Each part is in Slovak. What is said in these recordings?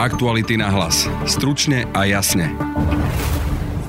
Aktuality na hlas. Stručne a jasne.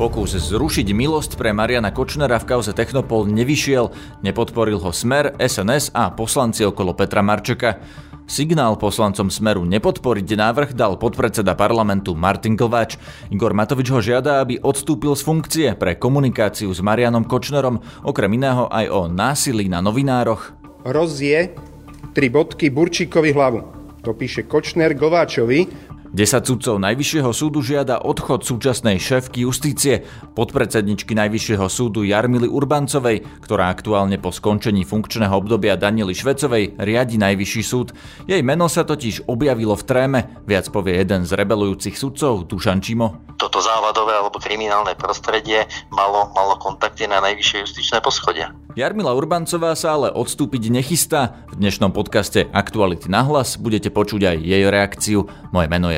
Pokus zrušiť milosť pre Mariana Kočnera v kauze Technopol nevyšiel, nepodporil ho Smer, SNS a poslanci okolo Petra Marčeka. Signál poslancom Smeru nepodporiť návrh dal podpredseda parlamentu Martin Glváč. Igor Matovič ho žiada, aby odstúpil z funkcie pre komunikáciu s Marianom Kočnerom, okrem iného aj o násilí na novinároch. Rozie tri bodky Burčíkovi hlavu. To píše Kočner Gováčovi, 10 sudcov Najvyššieho súdu žiada odchod súčasnej šéfky justície, podpredsedničky Najvyššieho súdu Jarmily Urbancovej, ktorá aktuálne po skončení funkčného obdobia Daniely Švecovej riadi Najvyšší súd. Jej meno sa totiž objavilo v tréme, viac povie jeden z rebelujúcich sudcov, Dušan Čimo. Toto závadové alebo kriminálne prostredie malo, malo kontakty na Najvyššie justičné poschodia. Jarmila Urbancová sa ale odstúpiť nechystá. V dnešnom podcaste Aktuality na hlas budete počuť aj jej reakciu. Moje meno je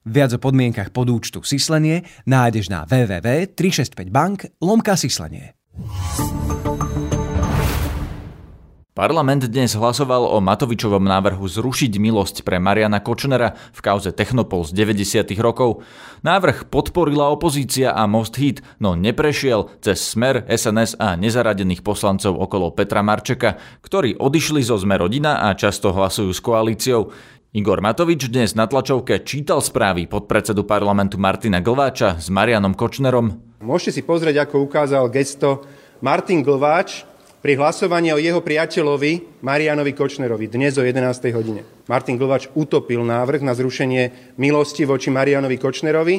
Viac o podmienkach podúčtu Sislenie nájdeš na www.365bank lomka Sislenie. Parlament dnes hlasoval o Matovičovom návrhu zrušiť milosť pre Mariana Kočnera v kauze Technopol z 90. rokov. Návrh podporila opozícia a Most Hit, no neprešiel cez Smer, SNS a nezaradených poslancov okolo Petra Marčeka, ktorí odišli zo Sme rodina a často hlasujú s koalíciou. Igor Matovič dnes na tlačovke čítal správy podpredsedu parlamentu Martina Glváča s Marianom Kočnerom. Môžete si pozrieť, ako ukázal gesto Martin Glváč, pri hlasovaní o jeho priateľovi Marianovi Kočnerovi dnes o 11. hodine. Martin Glovač utopil návrh na zrušenie milosti voči Marianovi Kočnerovi,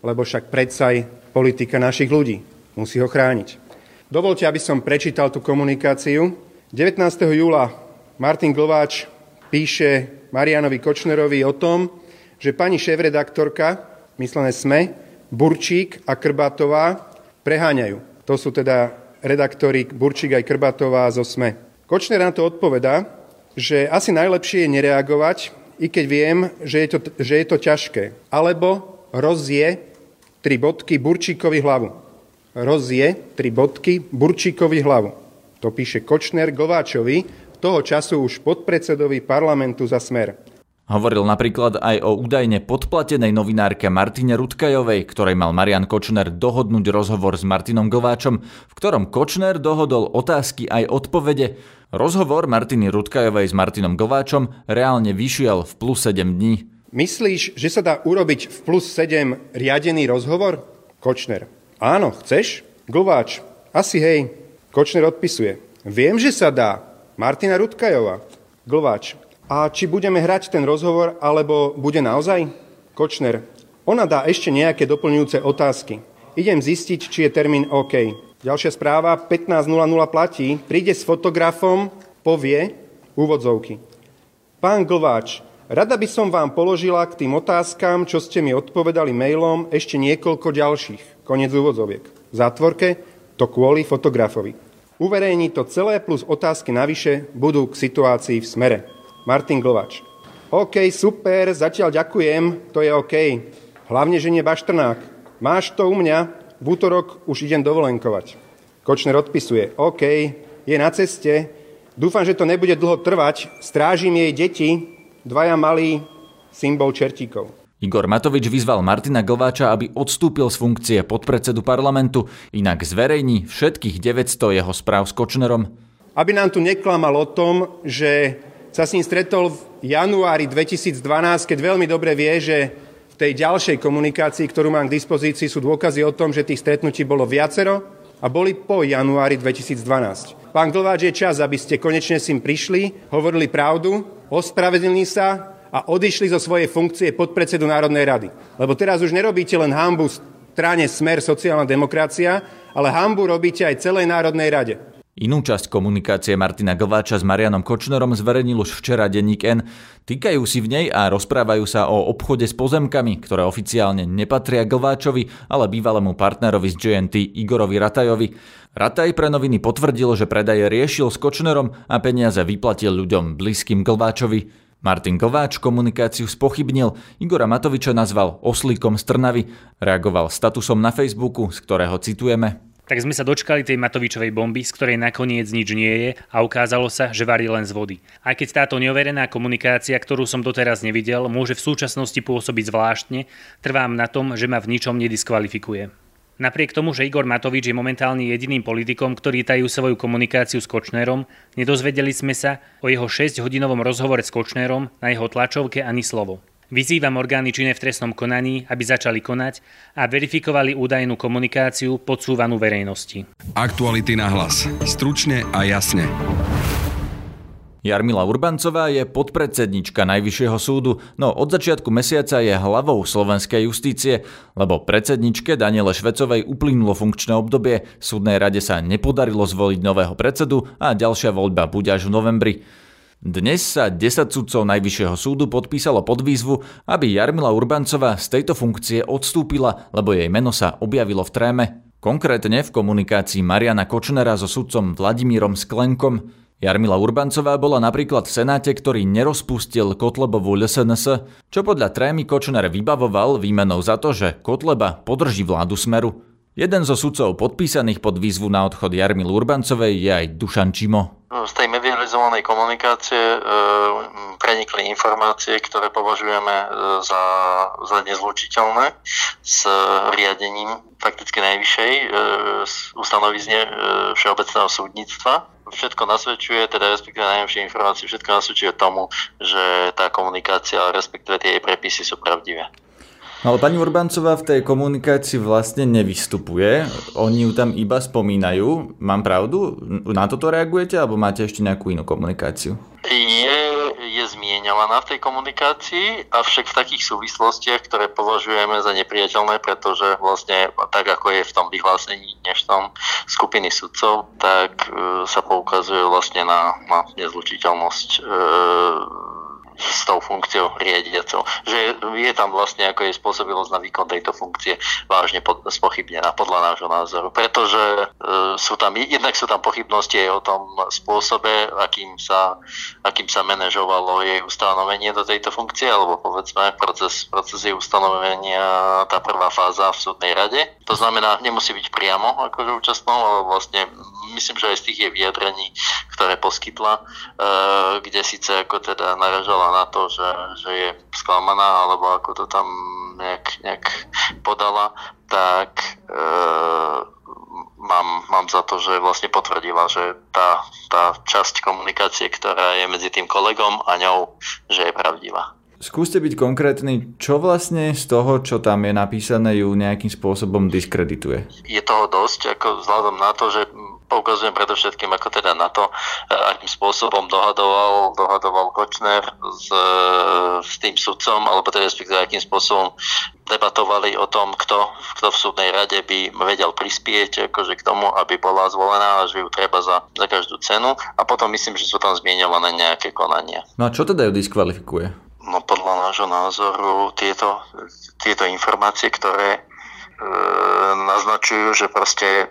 lebo však predsaj politika našich ľudí. Musí ho chrániť. Dovolte, aby som prečítal tú komunikáciu. 19. júla Martin Glováč píše Marianovi Kočnerovi o tom, že pani šéf-redaktorka, myslené SME, Burčík a Krbatová preháňajú. To sú teda redaktori Burčík aj Krbatová zo SME. Kočner na to odpoveda, že asi najlepšie je nereagovať, i keď viem, že je to, že je to ťažké. Alebo rozje tri bodky Burčíkovi hlavu. Rozje tri bodky Burčíkovi hlavu. To píše Kočner Gováčovi, toho času už podpredsedovi parlamentu za smer. Hovoril napríklad aj o údajne podplatenej novinárke Martine Rutkajovej, ktorej mal Marian Kočner dohodnúť rozhovor s Martinom Gováčom, v ktorom Kočner dohodol otázky aj odpovede. Rozhovor Martiny Rutkajovej s Martinom Gováčom reálne vyšiel v plus 7 dní. Myslíš, že sa dá urobiť v plus 7 riadený rozhovor? Kočner. Áno, chceš? Gováč. Asi hej. Kočner odpisuje. Viem, že sa dá. Martina Rutkajová. Glváč. A či budeme hrať ten rozhovor, alebo bude naozaj? Kočner, ona dá ešte nejaké doplňujúce otázky. Idem zistiť, či je termín OK. Ďalšia správa, 15.00 platí, príde s fotografom, povie, úvodzovky. Pán Glváč, rada by som vám položila k tým otázkam, čo ste mi odpovedali mailom, ešte niekoľko ďalších. Konec úvodzoviek. V zátvorke to kvôli fotografovi. Uverejní to celé plus otázky navyše budú k situácii v smere. Martin Glovač. OK, super, zatiaľ ďakujem, to je OK. Hlavne, že nie Baštrnák. Máš to u mňa, v útorok už idem dovolenkovať. Kočner odpisuje, OK, je na ceste, dúfam, že to nebude dlho trvať, strážim jej deti, dvaja malí, symbol čertíkov. Igor Matovič vyzval Martina Glváča, aby odstúpil z funkcie podpredsedu parlamentu, inak zverejní všetkých 900 jeho správ s Kočnerom. Aby nám tu neklamal o tom, že sa s ním stretol v januári 2012, keď veľmi dobre vie, že v tej ďalšej komunikácii, ktorú mám k dispozícii, sú dôkazy o tom, že tých stretnutí bolo viacero a boli po januári 2012. Pán Glváč, je čas, aby ste konečne s ním prišli, hovorili pravdu, ospravedlnili sa a odišli zo svojej funkcie podpredsedu Národnej rady. Lebo teraz už nerobíte len hambu strane Smer sociálna demokracia, ale hambu robíte aj celej Národnej rade. Inú časť komunikácie Martina Glváča s Marianom Kočnerom zverejnil už včera denník N. Týkajú si v nej a rozprávajú sa o obchode s pozemkami, ktoré oficiálne nepatria Glváčovi, ale bývalému partnerovi z JNT Igorovi Ratajovi. Rataj pre noviny potvrdil, že predaje riešil s Kočnerom a peniaze vyplatil ľuďom blízkym Glváčovi. Martin Glváč komunikáciu spochybnil, Igora Matoviča nazval oslíkom z Trnavy, reagoval statusom na Facebooku, z ktorého citujeme tak sme sa dočkali tej Matovičovej bomby, z ktorej nakoniec nič nie je a ukázalo sa, že varí len z vody. Aj keď táto neoverená komunikácia, ktorú som doteraz nevidel, môže v súčasnosti pôsobiť zvláštne, trvám na tom, že ma v ničom nediskvalifikuje. Napriek tomu, že Igor Matovič je momentálne jediným politikom, ktorý tajú svoju komunikáciu s Kočnerom, nedozvedeli sme sa o jeho 6-hodinovom rozhovore s Kočnerom na jeho tlačovke ani slovo. Vyzývam orgány činné v trestnom konaní, aby začali konať a verifikovali údajnú komunikáciu podsúvanú verejnosti. Aktuality na hlas. Stručne a jasne. Jarmila Urbancová je podpredsednička Najvyššieho súdu, no od začiatku mesiaca je hlavou slovenskej justície, lebo predsedničke Daniele Švecovej uplynulo funkčné obdobie, súdnej rade sa nepodarilo zvoliť nového predsedu a ďalšia voľba bude až v novembri. Dnes sa 10 sudcov Najvyššieho súdu podpísalo pod výzvu, aby Jarmila Urbancová z tejto funkcie odstúpila, lebo jej meno sa objavilo v tréme. Konkrétne v komunikácii Mariana Kočnera so sudcom Vladimírom Sklenkom. Jarmila Urbancová bola napríklad v Senáte, ktorý nerozpustil Kotlebovú LSNS, čo podľa trémy Kočner vybavoval výmenou za to, že Kotleba podrží vládu Smeru. Jeden zo sudcov podpísaných pod výzvu na odchod Jarmil Urbancovej je aj Dušan Čimo. Z tej medializovanej komunikácie e, prenikli informácie, ktoré považujeme e, za, za nezlučiteľné s riadením fakticky najvyššej e, ustanovizne e, Všeobecného súdnictva. Všetko nasvedčuje, teda respektíve najnovšie informácie, všetko nasvedčuje tomu, že tá komunikácia, respektíve tie jej prepisy sú pravdivé. No ale pani Urbancová v tej komunikácii vlastne nevystupuje. Oni ju tam iba spomínajú. Mám pravdu? Na toto reagujete alebo máte ešte nejakú inú komunikáciu? Je, je zmieňovaná v tej komunikácii, avšak v takých súvislostiach, ktoré považujeme za nepriateľné, pretože vlastne tak, ako je v tom vyhlásení dnešnom skupiny sudcov, tak e, sa poukazuje vlastne na, na nezlučiteľnosť e, s tou funkciou riadiacou. Že je tam vlastne ako je spôsobilosť na výkon tejto funkcie vážne pod, spochybnená podľa nášho názoru. Pretože e, sú tam, jednak sú tam pochybnosti aj o tom spôsobe, akým sa, akým sa manažovalo jej ustanovenie do tejto funkcie, alebo povedzme proces, proces jej ustanovenia, tá prvá fáza v súdnej rade. To znamená, nemusí byť priamo akože účastnou, ale vlastne myslím, že aj z tých jej vyjadrení, ktoré poskytla, e, kde síce ako teda naražala na to, že, že je sklamaná, alebo ako to tam nejak, nejak podala, tak e, mám, mám za to, že vlastne potvrdila, že tá, tá časť komunikácie, ktorá je medzi tým kolegom a ňou, že je pravdivá. Skúste byť konkrétny, čo vlastne z toho, čo tam je napísané, ju nejakým spôsobom diskredituje? Je toho dosť, ako vzhľadom na to, že poukazujem predovšetkým ako teda na to, e, akým spôsobom dohadoval, dohadoval Kočner s, e, s tým sudcom, alebo teda respektíve akým spôsobom debatovali o tom, kto, kto v súdnej rade by vedel prispieť akože k tomu, aby bola zvolená a že ju treba za, za každú cenu. A potom myslím, že sú tam zmienované nejaké konania. No a čo teda ju diskvalifikuje? No podľa nášho názoru tieto, tieto informácie, ktoré E, naznačujú, že proste e,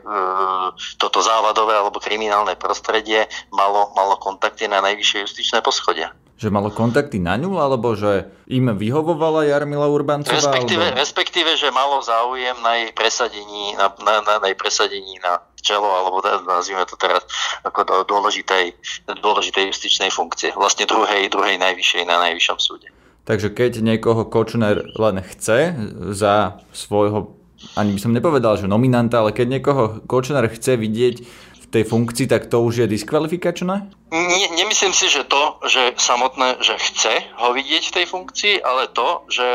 toto závadové alebo kriminálne prostredie malo, malo kontakty na najvyššie justičné poschodia. Že malo kontakty na ňu, alebo že im vyhovovala Jarmila Urbancová? Respektíve, alebo... respektíve že malo záujem na jej presadení na, na, na, na, jej presadení na čelo, alebo teda, nazvime to teraz ako do dôležitej, dôležitej justičnej funkcie. Vlastne druhej, druhej najvyššej na najvyššom súde. Takže keď niekoho Kočner len chce za svojho ani by som nepovedal, že nominanta, ale keď niekoho Kočner chce vidieť tej funkcii, tak to už je diskvalifikačné? Nie, nemyslím si, že to, že samotné, že chce ho vidieť v tej funkcii, ale to, že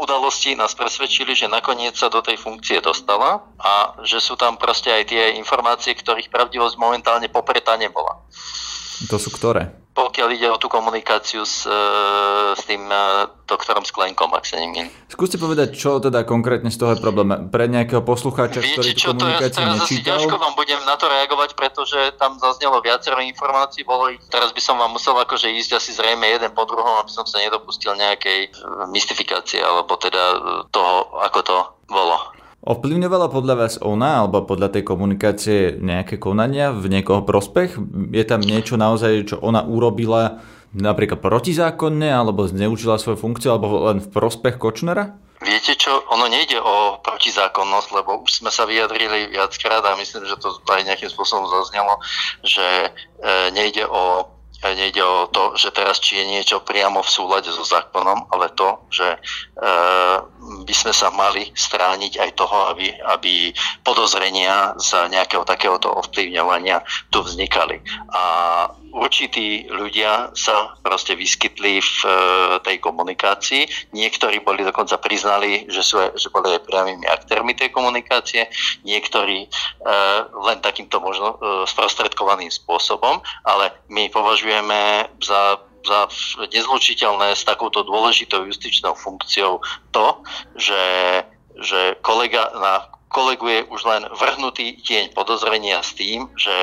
udalosti nás presvedčili, že nakoniec sa do tej funkcie dostala a že sú tam proste aj tie informácie, ktorých pravdivosť momentálne popretá nebola. To sú ktoré? Pokiaľ ide o tú komunikáciu s, e, s tým e, doktorom Sklenkom, ak sa nemýlim. Skúste povedať, čo teda konkrétne z toho je problém. Pre nejakého poslucháča, Viete, ktorý čo, tú komunikáciu teraz asi nečítal? ťažko vám budem na to reagovať, pretože tam zaznelo viacero informácií, bolo ich, teraz by som vám musel akože ísť asi zrejme jeden po druhom, aby som sa nedopustil nejakej e, mystifikácie, alebo teda toho, ako to bolo. Ovplyvňovala podľa vás ona alebo podľa tej komunikácie nejaké konania v niekoho prospech? Je tam niečo naozaj, čo ona urobila napríklad protizákonne alebo zneužila svoju funkciu alebo len v prospech Kočnera? Viete čo, ono nejde o protizákonnosť, lebo už sme sa vyjadrili viackrát a myslím, že to aj nejakým spôsobom zaznelo, že e, nejde o nejde o to, že teraz či je niečo priamo v súlade so zákonom, ale to, že e, by sme sa mali strániť aj toho, aby, aby podozrenia z nejakého takéhoto ovplyvňovania tu vznikali. A určití ľudia sa proste vyskytli v e, tej komunikácii. Niektorí boli dokonca priznali, že, sú, že boli aj priamými aktérmi tej komunikácie, niektorí e, len takýmto možno e, sprostredkovaným spôsobom, ale my považujeme za za nezlučiteľné s takouto dôležitou justičnou funkciou to, že, že kolega na kolegu je už len vrhnutý tieň podozrenia s tým, že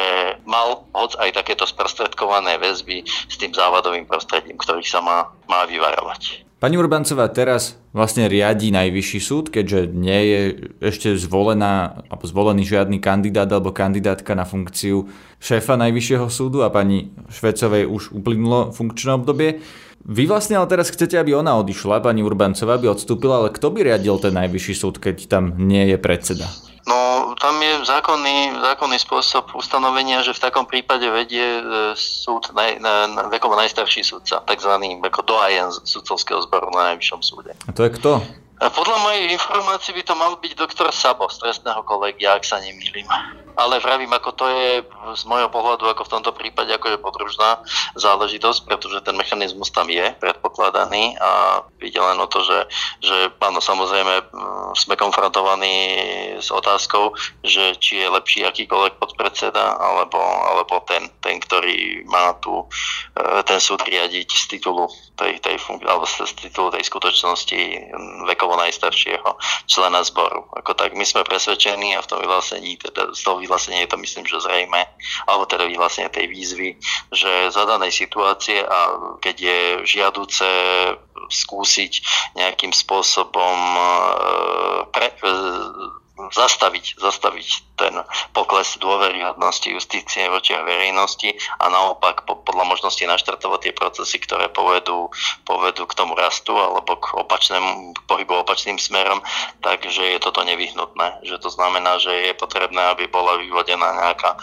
mal hoc aj takéto sprostredkované väzby s tým závadovým prostredím, ktorých sa má, má vyvarovať. Pani Urbancová teraz vlastne riadi najvyšší súd, keďže nie je ešte zvolená alebo zvolený žiadny kandidát alebo kandidátka na funkciu šéfa najvyššieho súdu a pani Švecovej už uplynulo funkčné obdobie. Vy vlastne ale teraz chcete, aby ona odišla, pani Urbancová by odstúpila, ale kto by riadil ten najvyšší súd, keď tam nie je predseda? No, tam je zákonný, zákonný spôsob ustanovenia, že v takom prípade vedie e, súd naj, na, na, vekovo najstarší súdca, takzvaný ako doajen sudcovského zboru na najvyššom súde. A to je kto? Podľa mojej informácií by to mal byť doktor Sabo z trestného kolegia, ak sa nemýlim ale vravím, ako to je z môjho pohľadu, ako v tomto prípade, ako je podružná záležitosť, pretože ten mechanizmus tam je predpokladaný a ide len o to, že, že áno, samozrejme sme konfrontovaní s otázkou, že či je lepší akýkoľvek podpredseda, alebo, alebo ten, ten, ktorý má tu e, ten súd riadiť z titulu tej, tej fun- alebo z titulu tej skutočnosti vekovo najstaršieho člena zboru. Ako tak my sme presvedčení a v tom vyhlásení, teda z toho vyhlásenie je to myslím, že zrejme, alebo teda vyhlásenie tej výzvy, že za danej situácie a keď je žiaduce skúsiť nejakým spôsobom e, pre, e, zastaviť, zastaviť ten pokles dôveryhodnosti justície v verejnosti a naopak po, podľa možnosti naštartovať tie procesy, ktoré povedú, povedú k tomu rastu alebo k opačnému k pohybu opačným smerom, takže je toto nevyhnutné. Že to znamená, že je potrebné, aby bola vyvodená nejaká,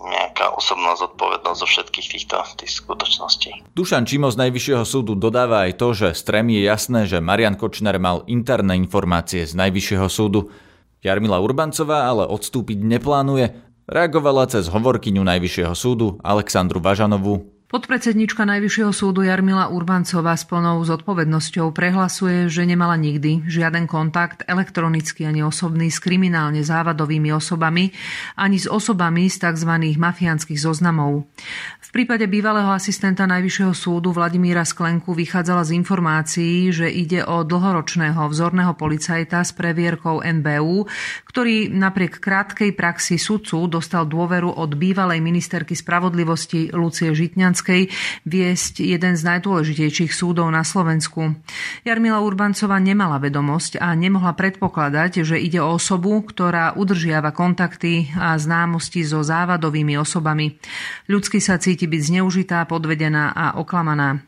nejaká osobná zodpovednosť zo všetkých týchto tých skutočností. Dušan Čimo z Najvyššieho súdu dodáva aj to, že strem je jasné, že Marian Kočner mal interné informácie z Najvyššieho súdu. Jarmila Urbancová ale odstúpiť neplánuje, reagovala cez hovorkyňu Najvyššieho súdu Alexandru Važanovú. Podpredsednička Najvyššieho súdu Jarmila Urbancová s plnou zodpovednosťou prehlasuje, že nemala nikdy žiaden kontakt elektronicky ani osobný s kriminálne závadovými osobami ani s osobami z tzv. mafiánskych zoznamov. V prípade bývalého asistenta Najvyššieho súdu Vladimíra Sklenku vychádzala z informácií, že ide o dlhoročného vzorného policajta s previerkou NBU, ktorý napriek krátkej praxi sudcu dostal dôveru od bývalej ministerky spravodlivosti Lucie Žitňanskej Slovenskej viesť jeden z najdôležitejších súdov na Slovensku. Jarmila Urbancová nemala vedomosť a nemohla predpokladať, že ide o osobu, ktorá udržiava kontakty a známosti so závadovými osobami. Ľudsky sa cíti byť zneužitá, podvedená a oklamaná.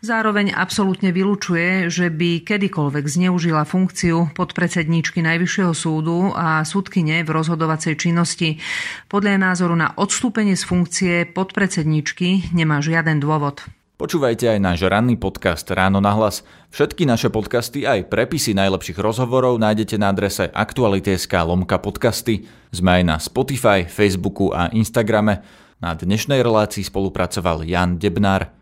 Zároveň absolútne vylučuje, že by kedykoľvek zneužila funkciu podpredsedníčky Najvyššieho súdu a súdkyne v rozhodovacej činnosti. Podľa názoru na odstúpenie z funkcie podpredsedníčky nemá žiaden dôvod. Počúvajte aj náš ranný podcast Ráno na hlas. Všetky naše podcasty aj prepisy najlepších rozhovorov nájdete na adrese aktuality.sk lomka podcasty. Sme aj na Spotify, Facebooku a Instagrame. Na dnešnej relácii spolupracoval Jan Debnár.